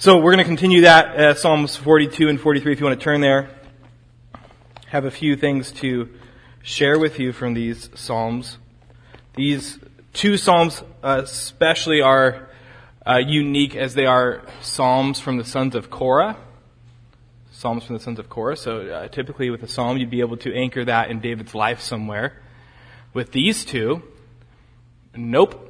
So we're going to continue that uh, Psalms 42 and 43 if you want to turn there. Have a few things to share with you from these Psalms. These two Psalms uh, especially are uh, unique as they are Psalms from the sons of Korah. Psalms from the sons of Korah. So uh, typically with a Psalm you'd be able to anchor that in David's life somewhere. With these two, nope.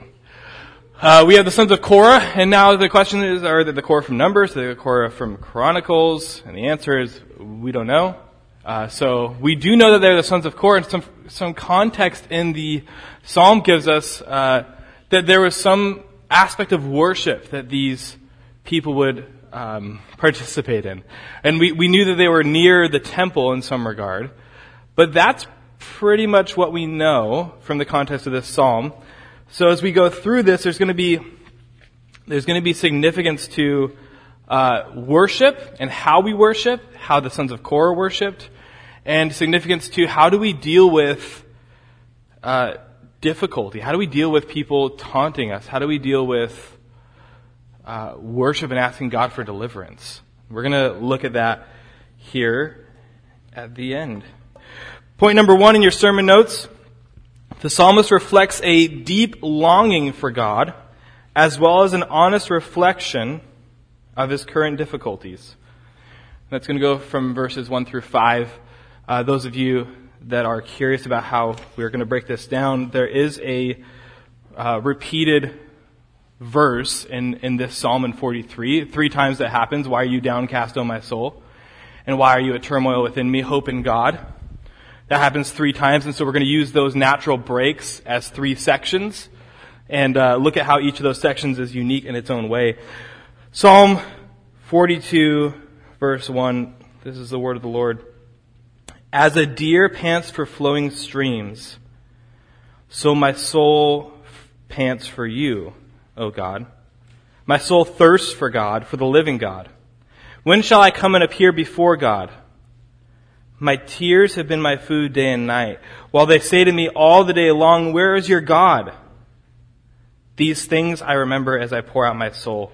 Uh, we have the sons of Korah, and now the question is, are they the Korah from Numbers, the Korah from Chronicles? And the answer is, we don't know. Uh, so we do know that they're the sons of Korah, and some, some context in the Psalm gives us uh, that there was some aspect of worship that these people would um, participate in. And we, we knew that they were near the temple in some regard, but that's pretty much what we know from the context of this Psalm. So as we go through this, there's going to be there's going to be significance to uh, worship and how we worship, how the sons of Korah worshipped, and significance to how do we deal with uh, difficulty? How do we deal with people taunting us? How do we deal with uh, worship and asking God for deliverance? We're going to look at that here at the end. Point number one in your sermon notes the psalmist reflects a deep longing for God, as well as an honest reflection of his current difficulties. That's going to go from verses 1 through 5. Uh, those of you that are curious about how we're going to break this down, there is a uh, repeated verse in, in this Psalm in 43. Three times that happens. Why are you downcast, O my soul? And why are you at turmoil within me? Hope in God. That happens three times, and so we're going to use those natural breaks as three sections and uh, look at how each of those sections is unique in its own way. Psalm 42, verse 1. This is the word of the Lord. As a deer pants for flowing streams, so my soul pants for you, O God. My soul thirsts for God, for the living God. When shall I come and appear before God? My tears have been my food day and night, while they say to me all the day long, Where is your God? These things I remember as I pour out my soul.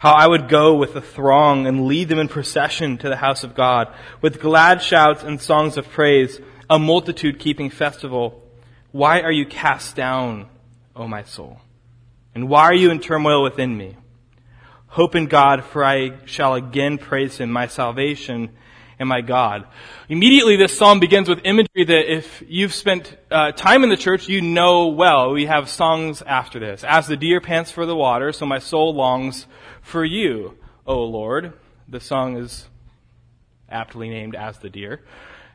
How I would go with the throng and lead them in procession to the house of God, with glad shouts and songs of praise, a multitude keeping festival. Why are you cast down, O my soul? And why are you in turmoil within me? Hope in God, for I shall again praise him, my salvation and my God. Immediately, this psalm begins with imagery that if you've spent uh, time in the church, you know well. We have songs after this. As the deer pants for the water, so my soul longs for you, O Lord. The song is aptly named As the Deer.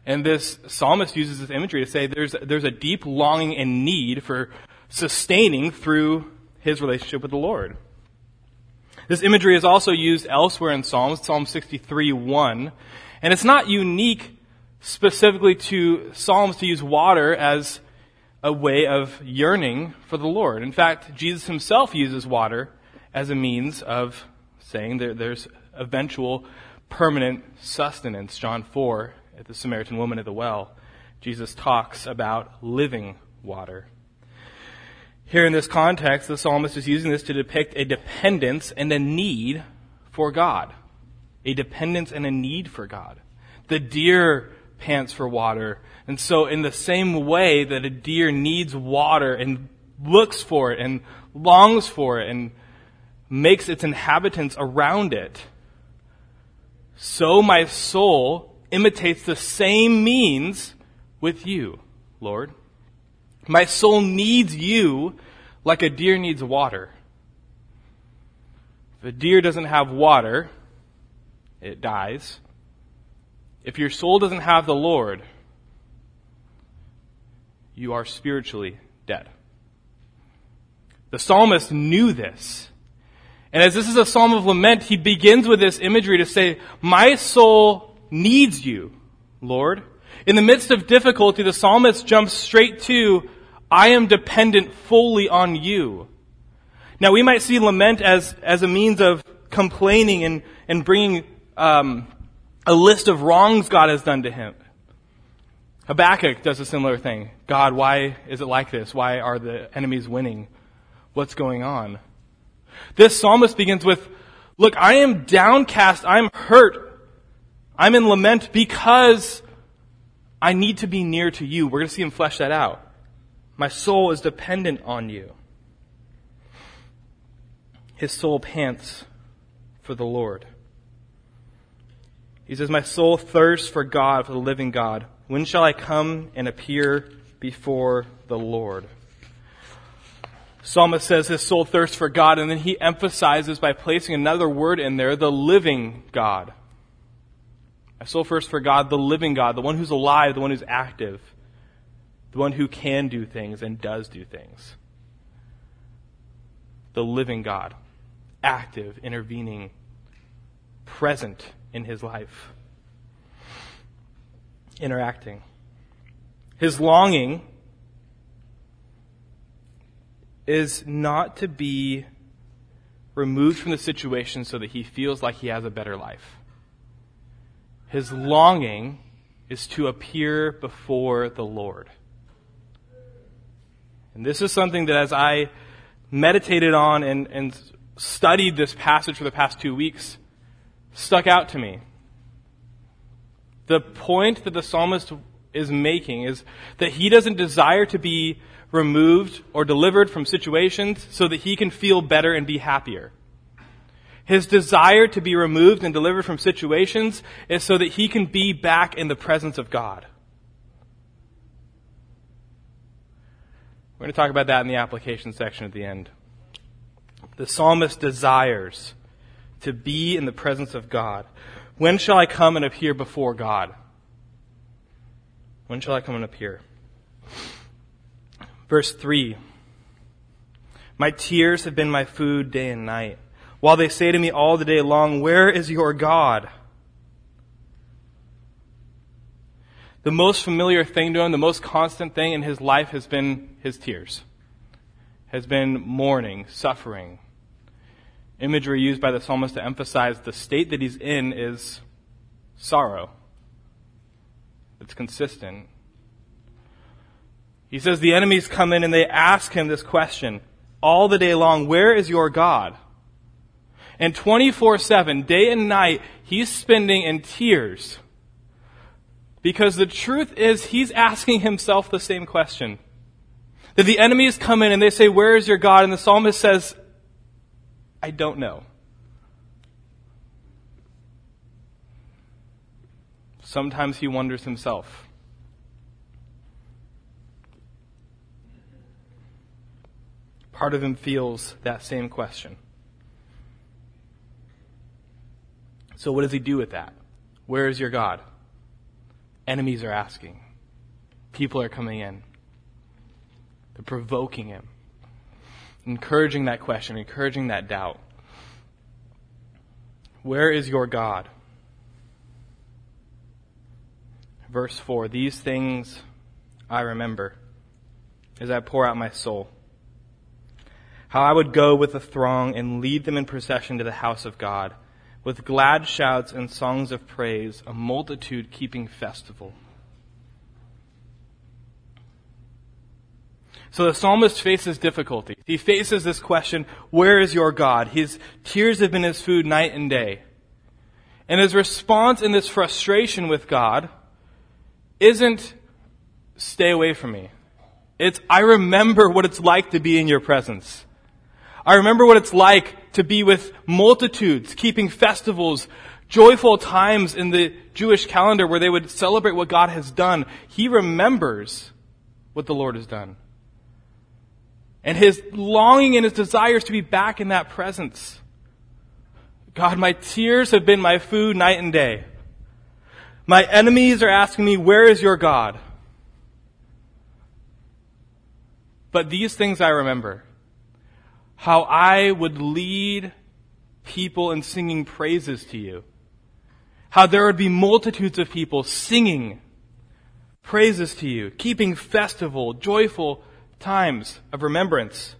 And this psalmist uses this imagery to say there's, there's a deep longing and need for sustaining through his relationship with the Lord. This imagery is also used elsewhere in Psalms, Psalm 63 1. And it's not unique specifically to Psalms to use water as a way of yearning for the Lord. In fact, Jesus himself uses water as a means of saying there, there's eventual permanent sustenance. John 4, at the Samaritan woman at the well, Jesus talks about living water. Here in this context, the psalmist is using this to depict a dependence and a need for God a dependence and a need for God. The deer pants for water. And so in the same way that a deer needs water and looks for it and longs for it and makes its inhabitants around it, so my soul imitates the same means with you, Lord. My soul needs you like a deer needs water. If a deer doesn't have water, it dies. If your soul doesn't have the Lord, you are spiritually dead. The psalmist knew this. And as this is a psalm of lament, he begins with this imagery to say, My soul needs you, Lord. In the midst of difficulty, the psalmist jumps straight to, I am dependent fully on you. Now, we might see lament as, as a means of complaining and, and bringing um, a list of wrongs God has done to him. Habakkuk does a similar thing. God, why is it like this? Why are the enemies winning? What's going on? This psalmist begins with, Look, I am downcast. I'm hurt. I'm in lament because I need to be near to you. We're going to see him flesh that out. My soul is dependent on you. His soul pants for the Lord. He says, My soul thirsts for God, for the living God. When shall I come and appear before the Lord? Psalmist says his soul thirsts for God, and then he emphasizes by placing another word in there, the living God. My soul thirsts for God, the living God, the one who's alive, the one who's active, the one who can do things and does do things. The living God, active, intervening, present in his life, interacting. His longing is not to be removed from the situation so that he feels like he has a better life. His longing is to appear before the Lord. And this is something that as I meditated on and, and studied this passage for the past two weeks, stuck out to me. The point that the psalmist is making is that he doesn't desire to be removed or delivered from situations so that he can feel better and be happier. His desire to be removed and delivered from situations is so that he can be back in the presence of God. We're going to talk about that in the application section at the end. The psalmist desires to be in the presence of God. When shall I come and appear before God? When shall I come and appear? Verse 3 My tears have been my food day and night, while they say to me all the day long, Where is your God? The most familiar thing to him, the most constant thing in his life has been his tears, has been mourning, suffering. Imagery used by the psalmist to emphasize the state that he's in is sorrow. It's consistent. He says the enemies come in and they ask him this question all the day long Where is your God? And 24 7, day and night, he's spending in tears. Because the truth is, he's asking himself the same question. That the enemies come in and they say, Where is your God? And the psalmist says, I don't know. Sometimes he wonders himself. part of him feels that same question. So, what does he do with that? Where is your God? Enemies are asking. People are coming in. They're provoking him, encouraging that question, encouraging that doubt. Where is your God? Verse 4 These things I remember as I pour out my soul how I would go with the throng and lead them in procession to the house of God, with glad shouts and songs of praise, a multitude keeping festival. So the psalmist faces difficulty. He faces this question, where is your God? His tears have been his food night and day. And his response in this frustration with God isn't, stay away from me. It's, I remember what it's like to be in your presence. I remember what it's like to be with multitudes, keeping festivals, joyful times in the Jewish calendar where they would celebrate what God has done. He remembers what the Lord has done. And his longing and his desires to be back in that presence. God, my tears have been my food night and day. My enemies are asking me, where is your God? But these things I remember how I would lead people in singing praises to you. How there would be multitudes of people singing praises to you, keeping festival, joyful times of remembrance.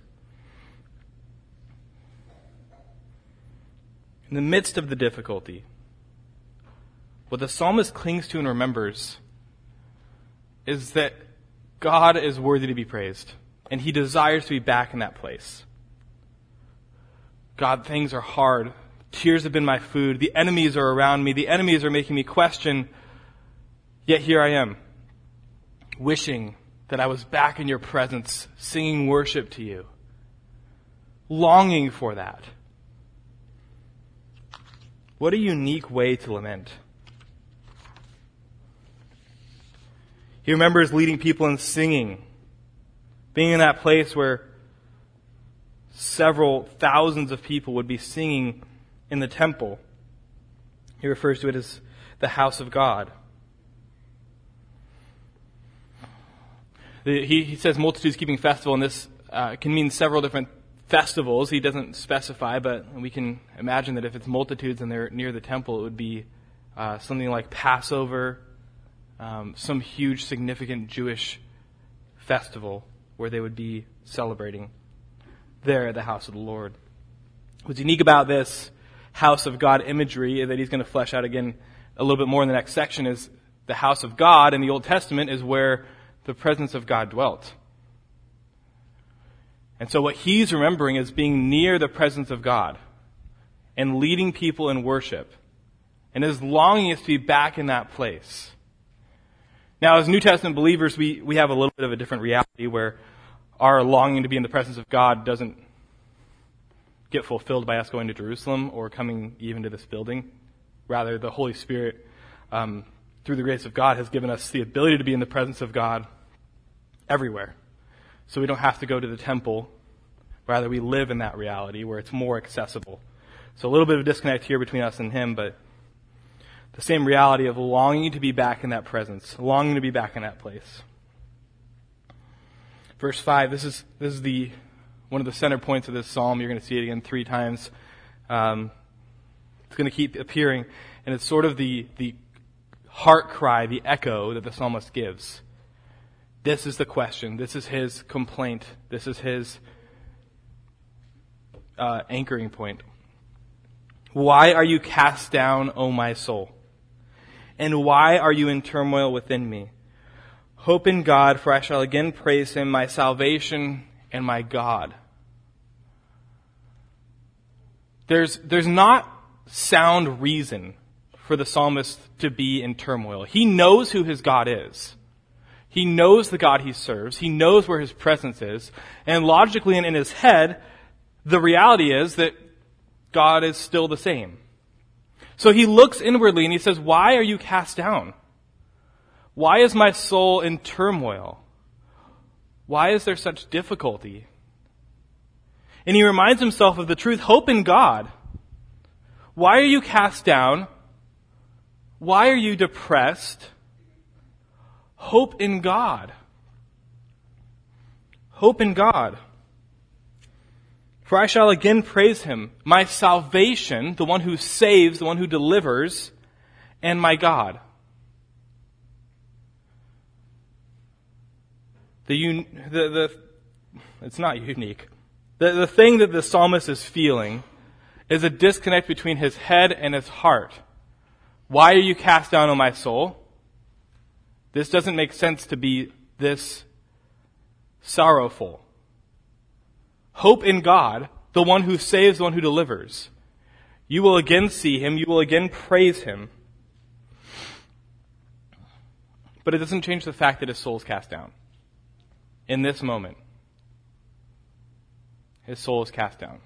In the midst of the difficulty, what the psalmist clings to and remembers is that God is worthy to be praised, and he desires to be back in that place. God, things are hard. Tears have been my food. The enemies are around me. The enemies are making me question. Yet here I am, wishing that I was back in your presence, singing worship to you, longing for that. What a unique way to lament. He remembers leading people in singing, being in that place where several thousands of people would be singing in the temple. He refers to it as the house of God. He, he, says multitudes keeping festival, and this uh, can mean several different festivals. He doesn't specify, but we can imagine that if it's multitudes and they're near the temple, it would be uh, something like Passover, um, some huge, significant Jewish festival where they would be celebrating there at the house of the Lord. What's unique about this house of God imagery that he's going to flesh out again a little bit more in the next section is the house of God in the Old Testament is where the presence of God dwelt. And so what he's remembering is being near the presence of God and leading people in worship. And his longing is to be back in that place. Now, as New Testament believers, we, we have a little bit of a different reality where our longing to be in the presence of God doesn't get fulfilled by us going to Jerusalem or coming even to this building. Rather, the Holy Spirit, um, through the grace of God, has given us the ability to be in the presence of God everywhere. So we don't have to go to the temple. Rather, we live in that reality where it's more accessible. So a little bit of disconnect here between us and Him, but the same reality of longing to be back in that presence, longing to be back in that place. Verse 5, this is, this is the, one of the center points of this psalm. You're going to see it again three times. Um, it's going to keep appearing, and it's sort of the, the heart cry, the echo that the psalmist gives. This is the question. This is his complaint. This is his uh, anchoring point. Why are you cast down, O my soul? And why are you in turmoil within me? Hope in God, for I shall again praise him, my salvation and my God. There's, there's not sound reason for the psalmist to be in turmoil. He knows who his God is. He knows the God he serves. He knows where his presence is. And logically and in his head, the reality is that God is still the same. So he looks inwardly and he says, Why are you cast down? Why is my soul in turmoil? Why is there such difficulty? And he reminds himself of the truth hope in God. Why are you cast down? Why are you depressed? Hope in God. Hope in God. For I shall again praise him, my salvation, the one who saves, the one who delivers, and my God. The, the, the, it's not unique. The, the thing that the psalmist is feeling is a disconnect between his head and his heart. Why are you cast down, O my soul? This doesn't make sense to be this sorrowful. Hope in God, the one who saves, the one who delivers. You will again see him. You will again praise him. But it doesn't change the fact that his soul is cast down in this moment, his soul is cast down.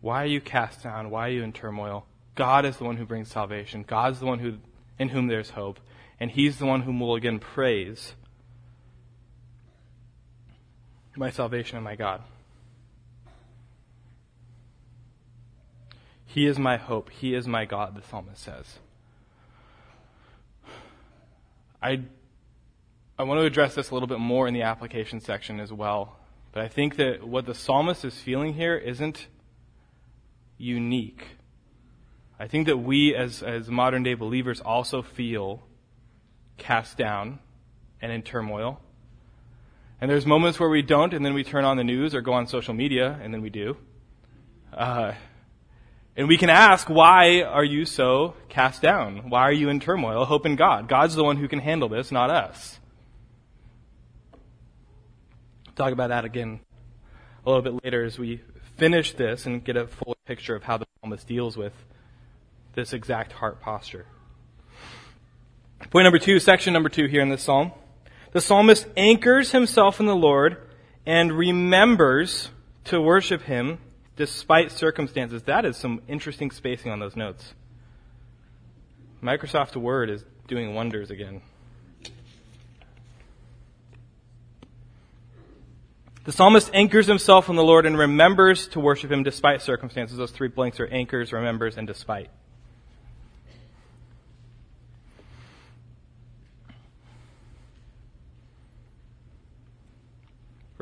Why are you cast down? Why are you in turmoil? God is the one who brings salvation. God is the one who, in whom there's hope. And He's the one whom we'll again praise. My salvation and my God. He is my hope. He is my God, the psalmist says. I, I want to address this a little bit more in the application section as well. But I think that what the psalmist is feeling here isn't unique. I think that we as, as modern day believers also feel cast down and in turmoil. And there's moments where we don't, and then we turn on the news or go on social media, and then we do. Uh, and we can ask, why are you so cast down? Why are you in turmoil? Hope in God. God's the one who can handle this, not us. Talk about that again a little bit later as we finish this and get a full picture of how the psalmist deals with this exact heart posture. Point number two, section number two here in this psalm. The psalmist anchors himself in the Lord and remembers to worship him despite circumstances. That is some interesting spacing on those notes. Microsoft Word is doing wonders again. The psalmist anchors himself in the Lord and remembers to worship him despite circumstances. Those three blanks are anchors, remembers, and despite.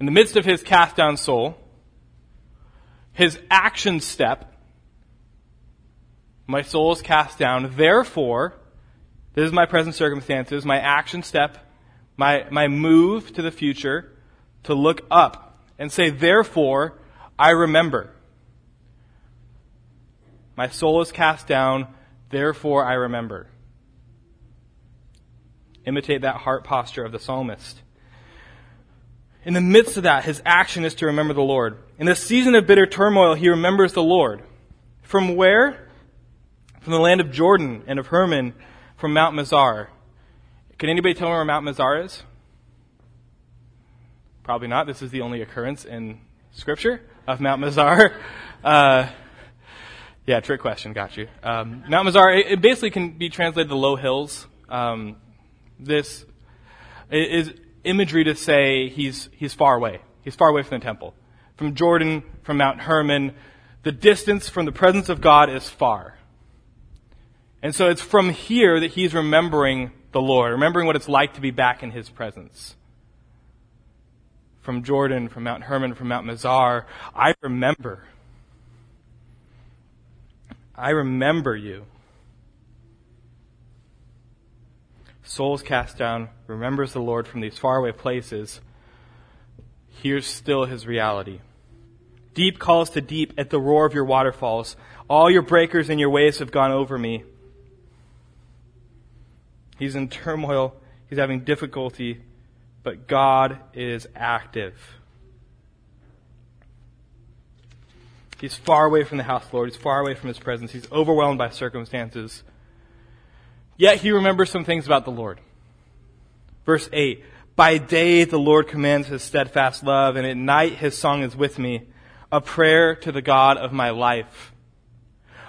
In the midst of his cast down soul, his action step, my soul is cast down, therefore, this is my present circumstances, my action step my, my move to the future to look up and say, therefore, I remember. My soul is cast down, therefore I remember. Imitate that heart posture of the psalmist. In the midst of that, his action is to remember the Lord. In the season of bitter turmoil, he remembers the Lord. From where? From the land of Jordan and of Hermon, from Mount Mizar. Can anybody tell me where Mount Mizar is? Probably not. This is the only occurrence in Scripture of Mount Mizar. Uh, yeah, trick question. Got you. Um, Mount Mizar. It, it, basically can be translated the low hills. Um, this is imagery to say he's he's far away. He's far away from the temple, from Jordan, from Mount Hermon. The distance from the presence of God is far. And so it's from here that he's remembering the Lord, remembering what it's like to be back in His presence. From Jordan, from Mount Hermon, from Mount Mizar, I remember. I remember you. Souls cast down, remembers the Lord from these faraway places. hears still his reality. Deep calls to deep at the roar of your waterfalls. All your breakers and your waves have gone over me. He's in turmoil. He's having difficulty. But God is active. He's far away from the house Lord. He's far away from his presence. He's overwhelmed by circumstances. Yet he remembers some things about the Lord. Verse 8 By day the Lord commands his steadfast love, and at night his song is with me, a prayer to the God of my life.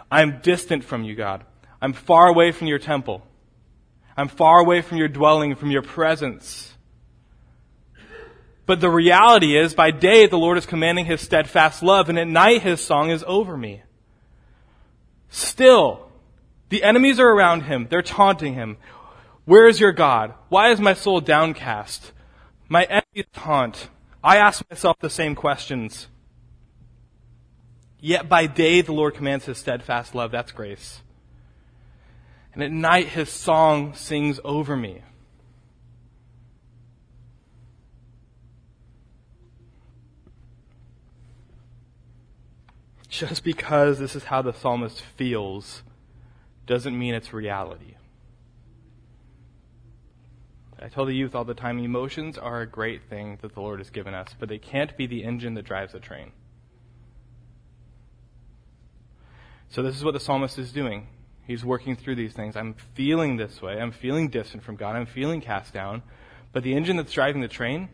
I'm distant from you, God. I'm far away from your temple. I'm far away from your dwelling, from your presence. But the reality is, by day the Lord is commanding his steadfast love, and at night his song is over me. Still, the enemies are around him. They're taunting him. Where is your God? Why is my soul downcast? My enemies taunt. I ask myself the same questions. Yet by day the Lord commands his steadfast love. That's grace. And at night his song sings over me. Just because this is how the psalmist feels doesn't mean it's reality. I tell the youth all the time emotions are a great thing that the Lord has given us, but they can't be the engine that drives the train. So, this is what the psalmist is doing. He's working through these things. I'm feeling this way. I'm feeling distant from God. I'm feeling cast down. But the engine that's driving the train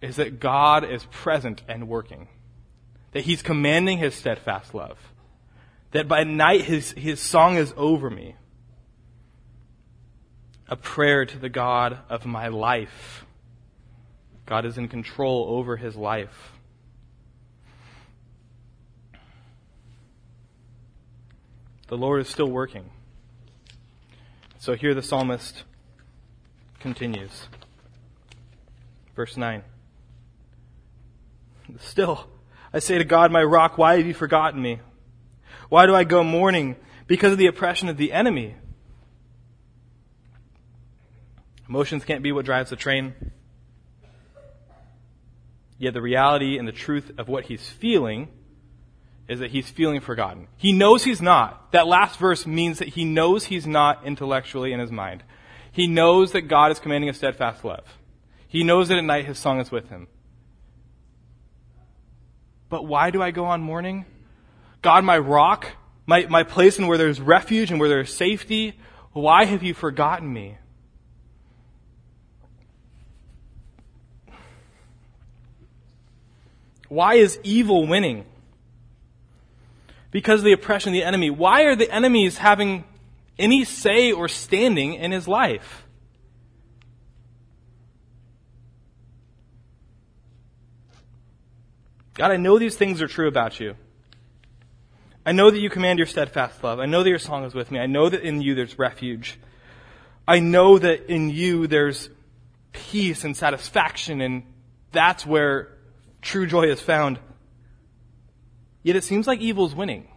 is that God is present and working. That he's commanding his steadfast love. That by night his, his song is over me. A prayer to the God of my life. God is in control over his life. The Lord is still working. So here the psalmist continues. Verse 9. Still, I say to God, my rock, why have you forgotten me? Why do I go mourning? Because of the oppression of the enemy. Emotions can't be what drives the train. Yet the reality and the truth of what he's feeling is that he's feeling forgotten. He knows he's not. That last verse means that he knows he's not intellectually in his mind. He knows that God is commanding a steadfast love. He knows that at night his song is with him. But why do I go on mourning? God, my rock, my, my place and where there's refuge and where there's safety, why have you forgotten me? Why is evil winning? Because of the oppression of the enemy. Why are the enemies having any say or standing in his life? God, I know these things are true about you. I know that you command your steadfast love. I know that your song is with me. I know that in you there's refuge. I know that in you there's peace and satisfaction, and that's where true joy is found. Yet it seems like evil is winning.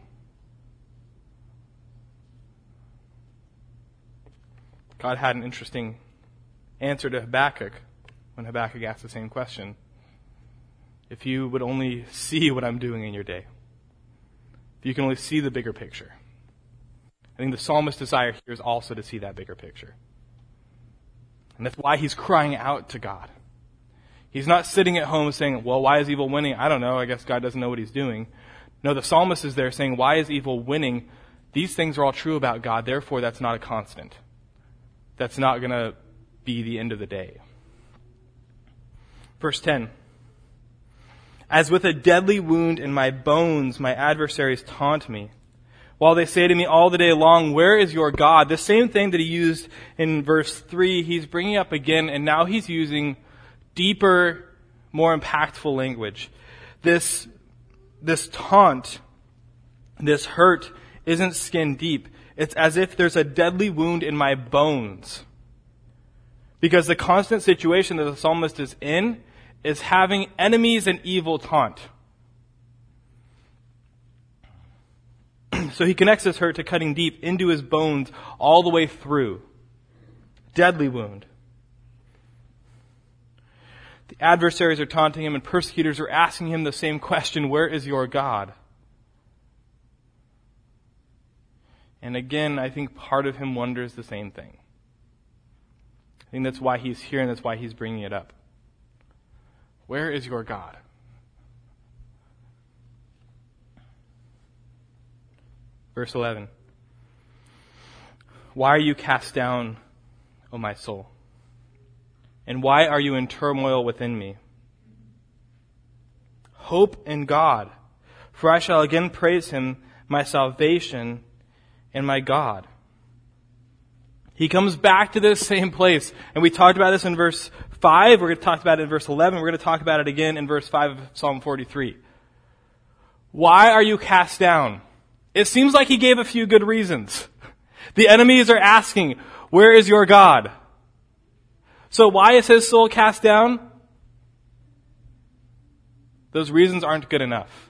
God had an interesting answer to Habakkuk when Habakkuk asked the same question. If you would only see what I'm doing in your day, if you can only see the bigger picture. I think the psalmist's desire here is also to see that bigger picture. And that's why he's crying out to God. He's not sitting at home saying, well, why is evil winning? I don't know. I guess God doesn't know what he's doing. No, the psalmist is there saying, why is evil winning? These things are all true about God, therefore that's not a constant. That's not going to be the end of the day. Verse 10. As with a deadly wound in my bones, my adversaries taunt me. While they say to me all the day long, where is your God? The same thing that he used in verse 3, he's bringing up again, and now he's using deeper, more impactful language. This, this taunt, this hurt isn't skin deep. It's as if there's a deadly wound in my bones. Because the constant situation that the psalmist is in is having enemies and evil taunt. so he connects his hurt to cutting deep into his bones all the way through. Deadly wound. The adversaries are taunting him and persecutors are asking him the same question, where is your God? And again, I think part of him wonders the same thing. I think that's why he's here and that's why he's bringing it up. Where is your God? Verse 11. Why are you cast down, O my soul? And why are you in turmoil within me? Hope in God, for I shall again praise him, my salvation and my God. He comes back to this same place. And we talked about this in verse 5. We're going to talk about it in verse 11. We're going to talk about it again in verse 5 of Psalm 43. Why are you cast down? It seems like he gave a few good reasons. The enemies are asking, where is your God? So why is his soul cast down? Those reasons aren't good enough.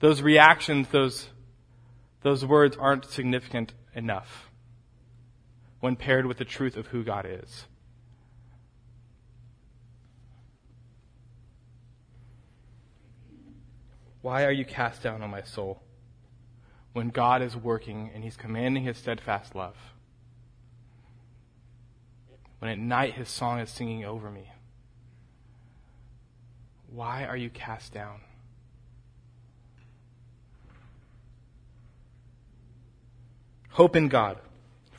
Those reactions, those, those words aren't significant enough when paired with the truth of who God is. Why are you cast down on my soul when God is working and He's commanding His steadfast love? when at night his song is singing over me. Why are you cast down? Hope in God,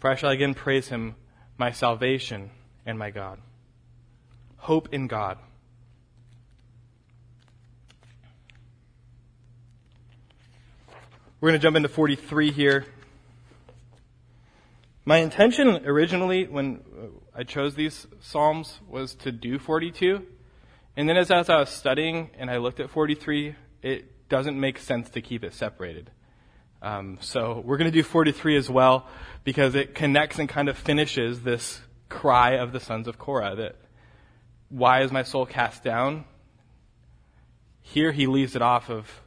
for I shall again praise him, my salvation and my God. hope in God. We're going to jump into 43 here. My intention originally when uh, I chose these Psalms was to do 42. And then as, as I was studying and I looked at 43, it doesn't make sense to keep it separated. Um, so we're going to do 43 as well because it connects and kind of finishes this cry of the sons of Korah that why is my soul cast down? Here he leaves it off of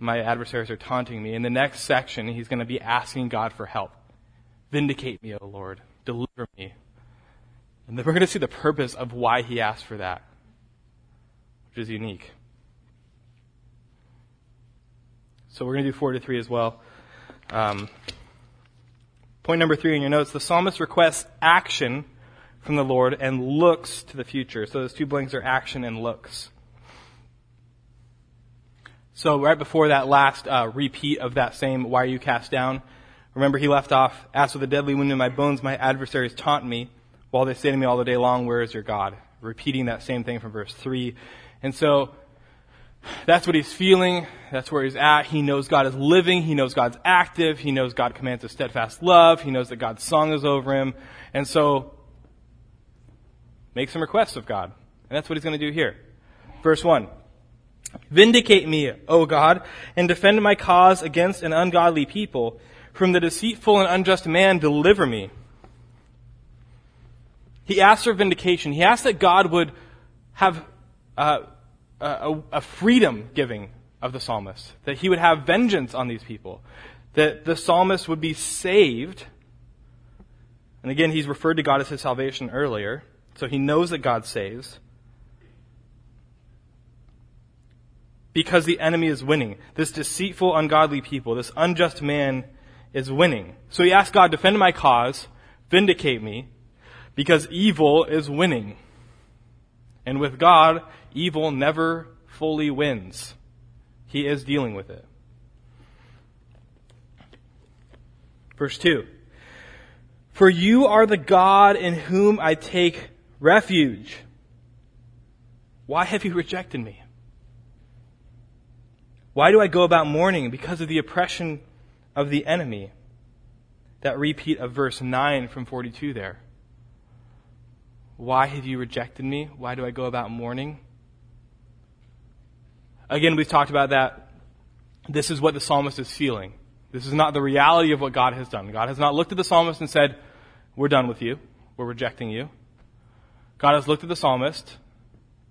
my adversaries are taunting me. In the next section, he's going to be asking God for help. Vindicate me, O Lord. Deliver me. And then we're going to see the purpose of why he asked for that, which is unique. So we're going to do 4 to 3 as well. Um, point number three in your notes the psalmist requests action from the Lord and looks to the future. So those two blanks are action and looks. So right before that last uh, repeat of that same "Why are you cast down?" Remember, he left off, "As with a deadly wound in my bones, my adversaries taunt me, while they say to me all the day long, Where is your God?" Repeating that same thing from verse three, and so that's what he's feeling. That's where he's at. He knows God is living. He knows God's active. He knows God commands a steadfast love. He knows that God's song is over him, and so make some requests of God, and that's what he's going to do here. Verse one. Vindicate me, O God, and defend my cause against an ungodly people. From the deceitful and unjust man, deliver me. He asks for vindication. He asks that God would have uh, a, a freedom giving of the psalmist, that he would have vengeance on these people, that the psalmist would be saved. And again, he's referred to God as his salvation earlier, so he knows that God saves. because the enemy is winning. This deceitful, ungodly people, this unjust man is winning. So he asks God, defend my cause, vindicate me, because evil is winning. And with God, evil never fully wins. He is dealing with it. Verse 2. For you are the God in whom I take refuge. Why have you rejected me? Why do I go about mourning? Because of the oppression of the enemy. That repeat of verse 9 from 42 there. Why have you rejected me? Why do I go about mourning? Again, we've talked about that. This is what the psalmist is feeling. This is not the reality of what God has done. God has not looked at the psalmist and said, We're done with you. We're rejecting you. God has looked at the psalmist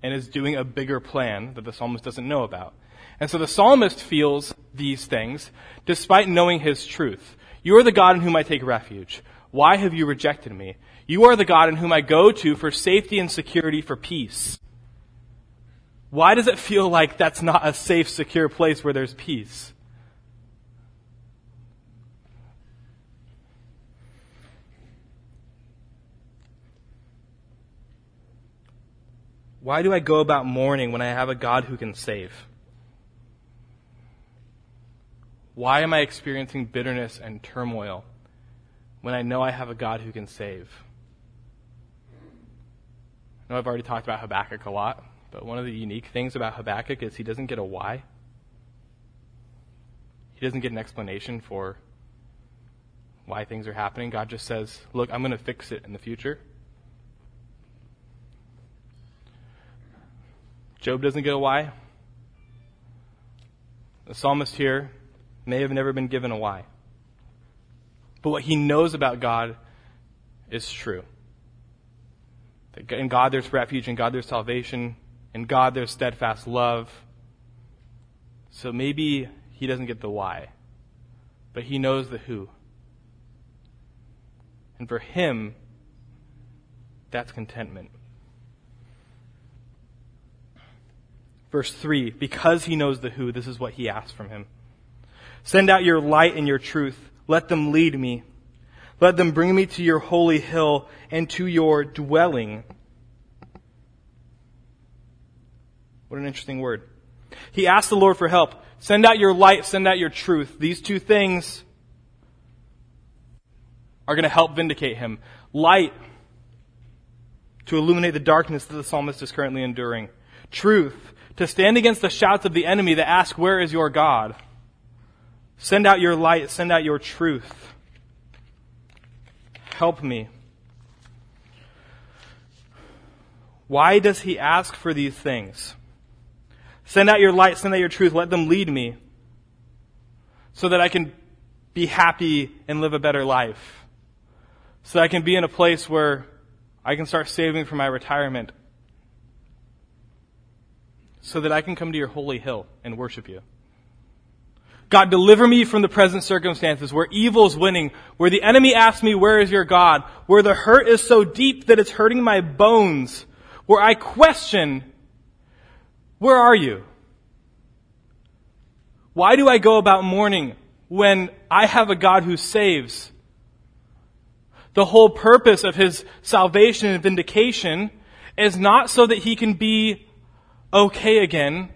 and is doing a bigger plan that the psalmist doesn't know about. And so the psalmist feels these things despite knowing his truth. You are the God in whom I take refuge. Why have you rejected me? You are the God in whom I go to for safety and security for peace. Why does it feel like that's not a safe, secure place where there's peace? Why do I go about mourning when I have a God who can save? Why am I experiencing bitterness and turmoil when I know I have a God who can save? I know I've already talked about Habakkuk a lot, but one of the unique things about Habakkuk is he doesn't get a why. He doesn't get an explanation for why things are happening. God just says, Look, I'm going to fix it in the future. Job doesn't get a why. The psalmist here may have never been given a why. But what he knows about God is true. In God there's refuge, in God there's salvation, in God there's steadfast love. So maybe he doesn't get the why, but he knows the who. And for him, that's contentment. Verse 3 Because he knows the who, this is what he asks from him. Send out your light and your truth. Let them lead me. Let them bring me to your holy hill and to your dwelling. What an interesting word. He asked the Lord for help. Send out your light, send out your truth. These two things are going to help vindicate him. Light to illuminate the darkness that the psalmist is currently enduring. Truth, to stand against the shouts of the enemy that ask, Where is your God? Send out your light, send out your truth. Help me. Why does he ask for these things? Send out your light, send out your truth, let them lead me so that I can be happy and live a better life. So that I can be in a place where I can start saving for my retirement. So that I can come to your holy hill and worship you. God, deliver me from the present circumstances where evil is winning, where the enemy asks me, where is your God? Where the hurt is so deep that it's hurting my bones, where I question, where are you? Why do I go about mourning when I have a God who saves? The whole purpose of his salvation and vindication is not so that he can be okay again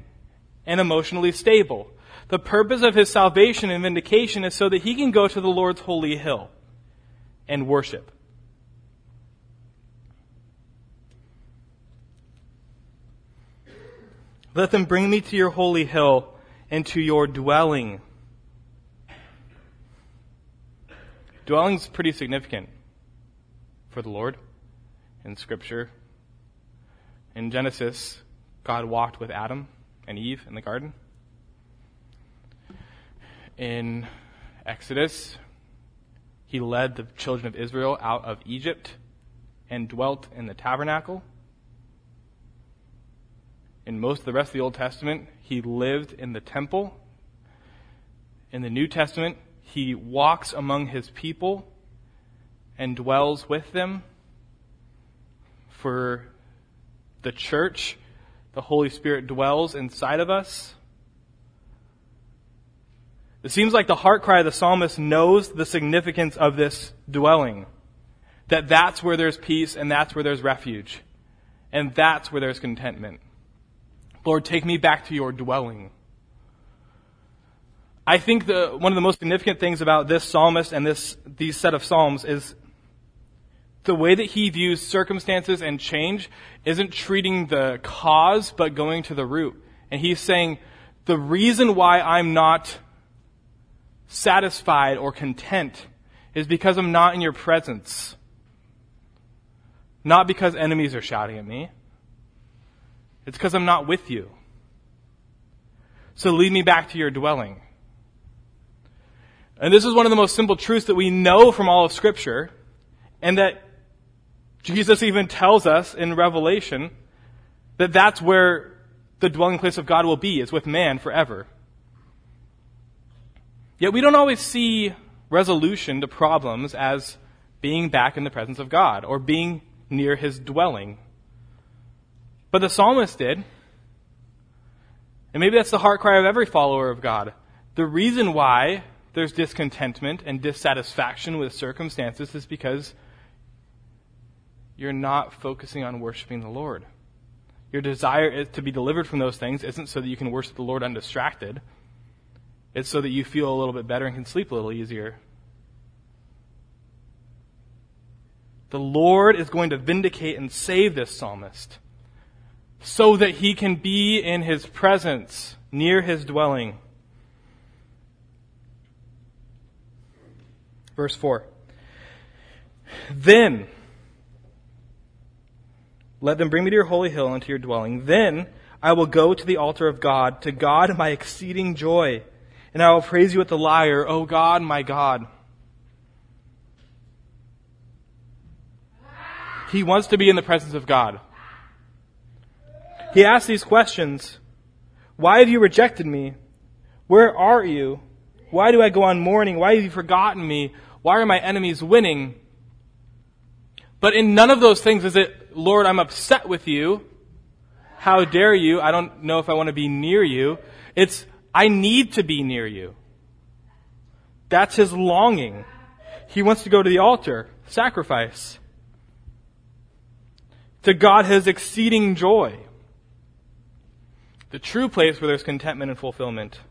and emotionally stable. The purpose of his salvation and vindication is so that he can go to the Lord's holy hill and worship. Let them bring me to your holy hill and to your dwelling. Dwelling is pretty significant for the Lord in Scripture. In Genesis, God walked with Adam and Eve in the garden in Exodus, he led the children of Israel out of Egypt and dwelt in the tabernacle. In most of the rest of the Old Testament, he lived in the temple. In the New Testament, he walks among his people and dwells with them. For the church, the Holy Spirit dwells inside of us. It seems like the heart cry of the psalmist knows the significance of this dwelling. That that's where there's peace and that's where there's refuge. And that's where there's contentment. Lord, take me back to your dwelling. I think the, one of the most significant things about this psalmist and this, these set of psalms is the way that he views circumstances and change isn't treating the cause, but going to the root. And he's saying, the reason why I'm not satisfied or content is because I'm not in your presence. Not because enemies are shouting at me. It's because I'm not with you. So lead me back to your dwelling. And this is one of the most simple truths that we know from all of Scripture, and that Jesus even tells us in Revelation that that's where the dwelling place of God will be, is with man forever. Yet we don't always see resolution to problems as being back in the presence of God or being near his dwelling. But the psalmist did. And maybe that's the heart cry of every follower of God. The reason why there's discontentment and dissatisfaction with circumstances is because you're not focusing on worshiping the Lord. Your desire to be delivered from those things isn't so that you can worship the Lord undistracted. It's so that you feel a little bit better and can sleep a little easier. The Lord is going to vindicate and save this psalmist so that he can be in his presence near his dwelling. Verse 4. Then, let them bring me to your holy hill and to your dwelling. Then I will go to the altar of God, to God my exceeding joy and I will praise you with the lyre, O God, my God. He wants to be in the presence of God. He asks these questions Why have you rejected me? Where are you? Why do I go on mourning? Why have you forgotten me? Why are my enemies winning? But in none of those things is it, Lord, I'm upset with you. How dare you? I don't know if I want to be near you. It's, I need to be near you. That's his longing. He wants to go to the altar, sacrifice. To God his exceeding joy. The true place where there's contentment and fulfillment.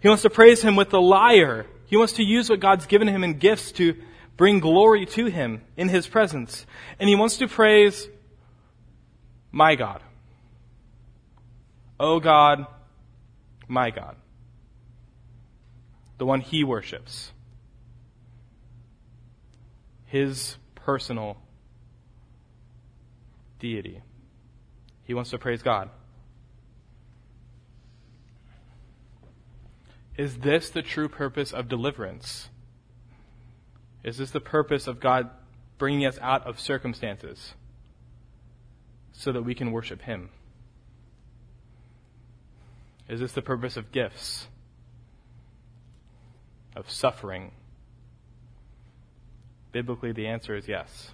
He wants to praise him with the lyre. He wants to use what God's given him in gifts to bring glory to him in his presence. And he wants to praise my God. O God, my God. The one he worships. His personal deity. He wants to praise God. Is this the true purpose of deliverance? Is this the purpose of God bringing us out of circumstances so that we can worship Him? Is this the purpose of gifts? Of suffering? Biblically, the answer is yes.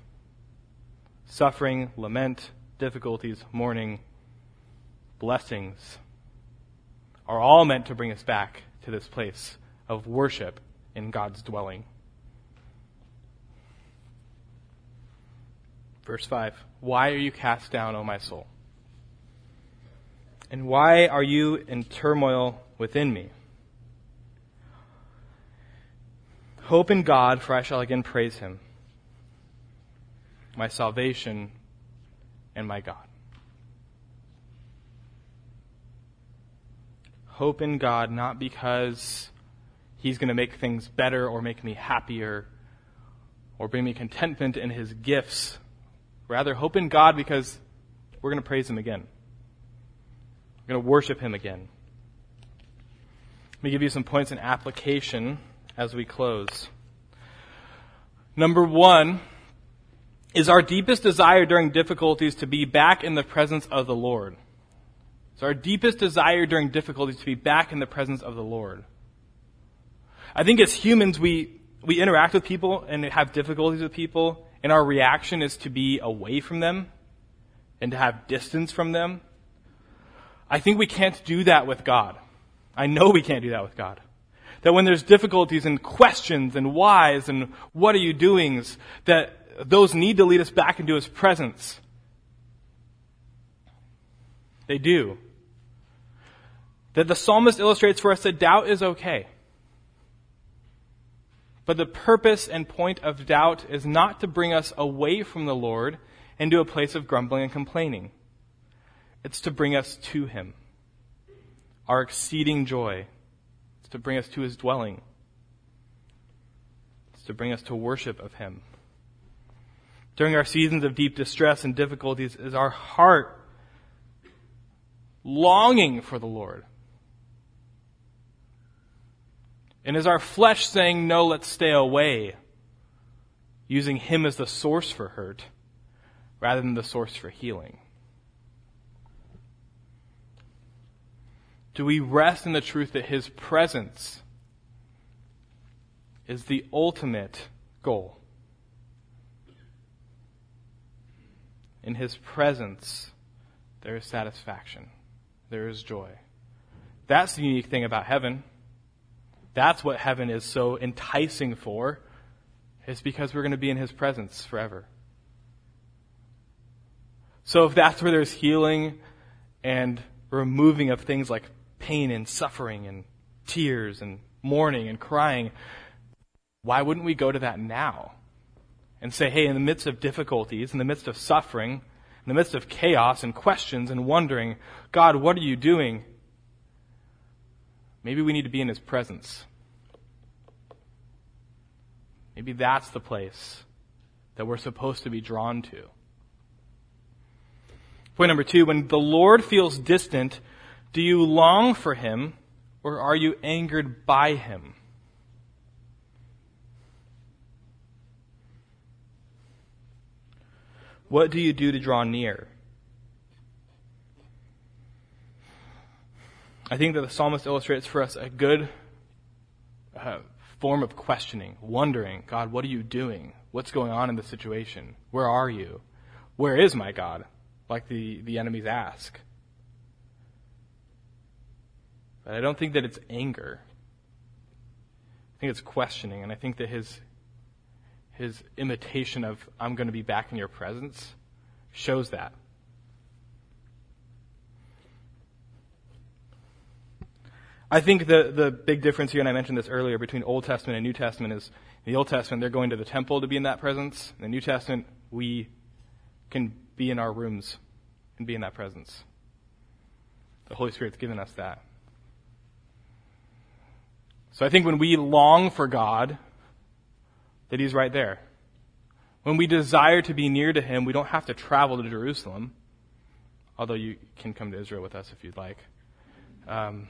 Suffering, lament, difficulties, mourning, blessings are all meant to bring us back to this place of worship in God's dwelling. Verse 5 Why are you cast down, O my soul? And why are you in turmoil within me? Hope in God, for I shall again praise him, my salvation and my God. Hope in God not because he's going to make things better or make me happier or bring me contentment in his gifts. Rather, hope in God because we're going to praise him again. We're going to worship him again. Let me give you some points in application as we close. Number one is our deepest desire during difficulties to be back in the presence of the Lord. It's our deepest desire during difficulties to be back in the presence of the Lord. I think as humans, we, we interact with people and have difficulties with people, and our reaction is to be away from them and to have distance from them. I think we can't do that with God. I know we can't do that with God. That when there's difficulties and questions and whys and what are you doings, that those need to lead us back into His presence. They do. That the psalmist illustrates for us that doubt is okay. But the purpose and point of doubt is not to bring us away from the Lord into a place of grumbling and complaining. It's to bring us to Him. Our exceeding joy. It's to bring us to His dwelling. It's to bring us to worship of Him. During our seasons of deep distress and difficulties, is our heart longing for the Lord? And is our flesh saying, no, let's stay away, using Him as the source for hurt rather than the source for healing? Do we rest in the truth that His presence is the ultimate goal? In His presence, there is satisfaction, there is joy. That's the unique thing about heaven. That's what heaven is so enticing for, is because we're going to be in His presence forever. So if that's where there's healing and removing of things like pain and suffering and tears and mourning and crying, why wouldn't we go to that now? And say, hey, in the midst of difficulties, in the midst of suffering, in the midst of chaos and questions and wondering, God, what are you doing? Maybe we need to be in His presence. Maybe that's the place that we're supposed to be drawn to. Point number two, when the Lord feels distant, do you long for him or are you angered by him? What do you do to draw near? I think that the psalmist illustrates for us a good uh, form of questioning, wondering, God, what are you doing? What's going on in the situation? Where are you? Where is my God? Like the, the enemies ask. But I don't think that it's anger. I think it's questioning, and I think that his his imitation of I'm going to be back in your presence shows that. I think the, the big difference here, and I mentioned this earlier, between Old Testament and New Testament is in the Old Testament, they're going to the temple to be in that presence. In the New Testament, we can be in our rooms and be in that presence. The Holy Spirit's given us that. So I think when we long for God, that He's right there. When we desire to be near to Him, we don't have to travel to Jerusalem, although you can come to Israel with us if you'd like. Um,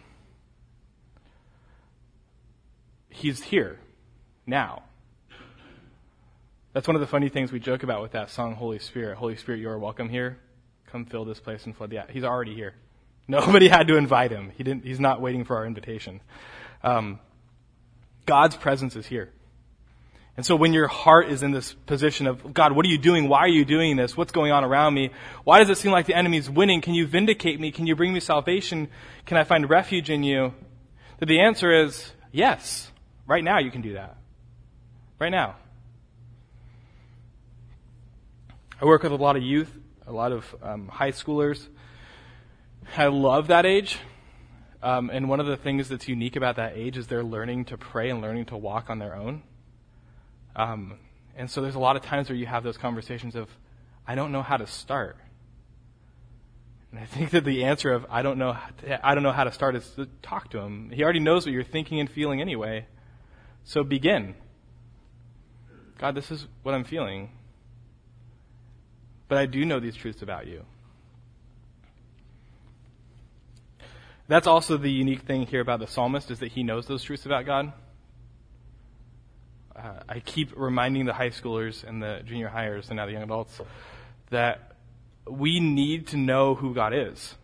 he's here, now. That's one of the funny things we joke about with that song, Holy Spirit. Holy Spirit, you are welcome here. Come fill this place and flood the. He's already here. Nobody had to invite him. He didn't. He's not waiting for our invitation. Um, God's presence is here. And so when your heart is in this position of, God, what are you doing? Why are you doing this? What's going on around me? Why does it seem like the enemy's winning? Can you vindicate me? Can you bring me salvation? Can I find refuge in you? That the answer is yes. Right now you can do that. Right now. I work with a lot of youth, a lot of um, high schoolers. I love that age. Um, and one of the things that's unique about that age is they're learning to pray and learning to walk on their own. Um, and so there's a lot of times where you have those conversations of, I don't know how to start. And I think that the answer of I don't know I don't know how to start is to talk to him. He already knows what you're thinking and feeling anyway. So begin. God, this is what I'm feeling. But I do know these truths about you. That's also the unique thing here about the psalmist is that he knows those truths about God uh, I keep reminding the high schoolers and the junior hires and now the young adults that we need to know who God is.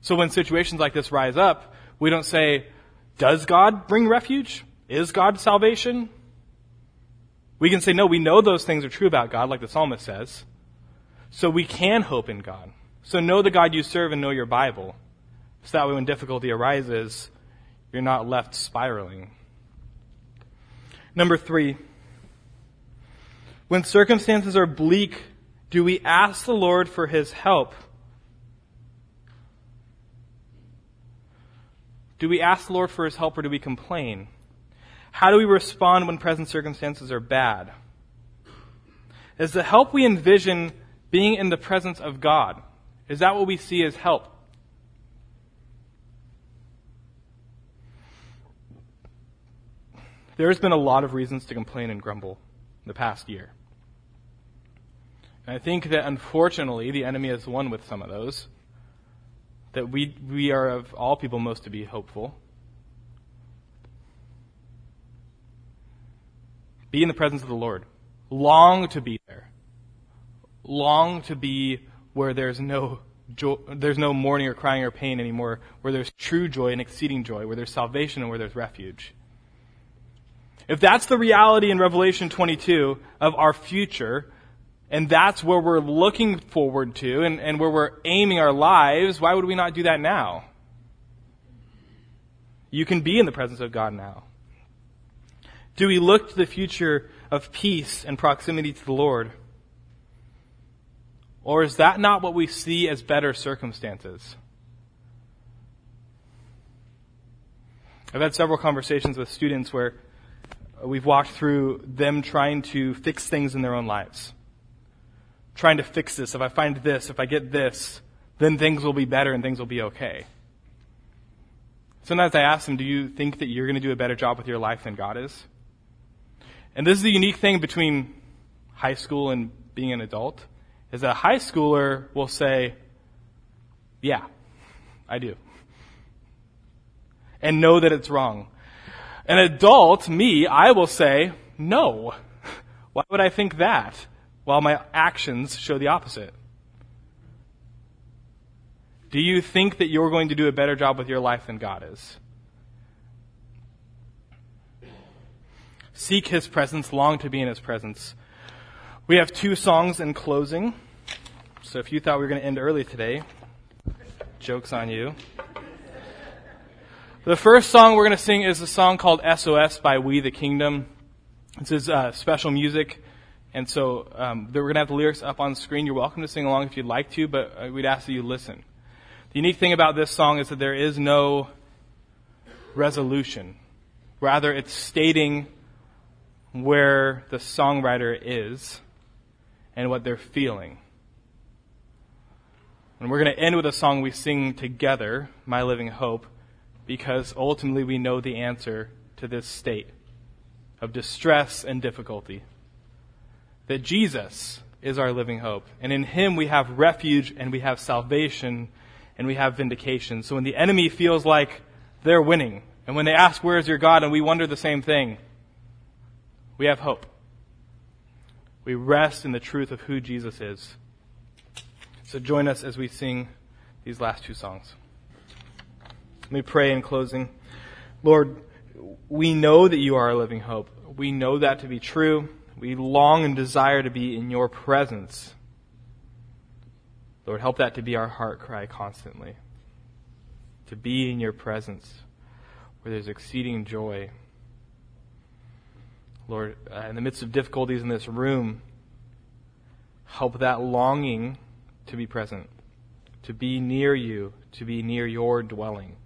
So when situations like this rise up, we don't say, does God bring refuge? Is God salvation? We can say, no, we know those things are true about God, like the psalmist says. So we can hope in God. So know the God you serve and know your Bible. So that way when difficulty arises, you're not left spiraling. Number three, when circumstances are bleak, do we ask the Lord for his help? Do we ask the Lord for his help or do we complain? How do we respond when present circumstances are bad? Is the help we envision being in the presence of God? Is that what we see as help? There's been a lot of reasons to complain and grumble in the past year. And I think that unfortunately the enemy has won with some of those. That we, we are of all people most to be hopeful. Be in the presence of the Lord. Long to be there. Long to be where there's no joy, there's no mourning or crying or pain anymore, where there's true joy and exceeding joy, where there's salvation and where there's refuge. If that's the reality in Revelation 22 of our future, and that's where we're looking forward to and, and where we're aiming our lives, why would we not do that now? You can be in the presence of God now. Do we look to the future of peace and proximity to the Lord? Or is that not what we see as better circumstances? I've had several conversations with students where we've walked through them trying to fix things in their own lives. Trying to fix this. If I find this, if I get this, then things will be better and things will be okay. Sometimes I ask them, do you think that you're going to do a better job with your life than God is? And this is the unique thing between high school and being an adult, is that a high schooler will say, yeah, I do. And know that it's wrong. An adult, me, I will say, no. Why would I think that? While my actions show the opposite. Do you think that you're going to do a better job with your life than God is? Seek His presence, long to be in His presence. We have two songs in closing. So if you thought we were going to end early today, joke's on you. The first song we're going to sing is a song called SOS by We the Kingdom. This is uh, special music, and so um, we're going to have the lyrics up on screen. You're welcome to sing along if you'd like to, but uh, we'd ask that you listen. The unique thing about this song is that there is no resolution. Rather, it's stating where the songwriter is and what they're feeling. And we're going to end with a song we sing together, My Living Hope, because ultimately we know the answer to this state of distress and difficulty. That Jesus is our living hope. And in Him we have refuge and we have salvation and we have vindication. So when the enemy feels like they're winning, and when they ask, Where is your God? and we wonder the same thing, we have hope. We rest in the truth of who Jesus is. So join us as we sing these last two songs. Let me pray in closing. Lord, we know that you are a living hope. We know that to be true. We long and desire to be in your presence. Lord, help that to be our heart cry constantly. To be in your presence where there's exceeding joy. Lord, uh, in the midst of difficulties in this room, help that longing to be present, to be near you, to be near your dwelling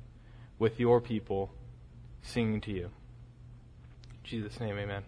with your people, singing to you. In Jesus' name, amen.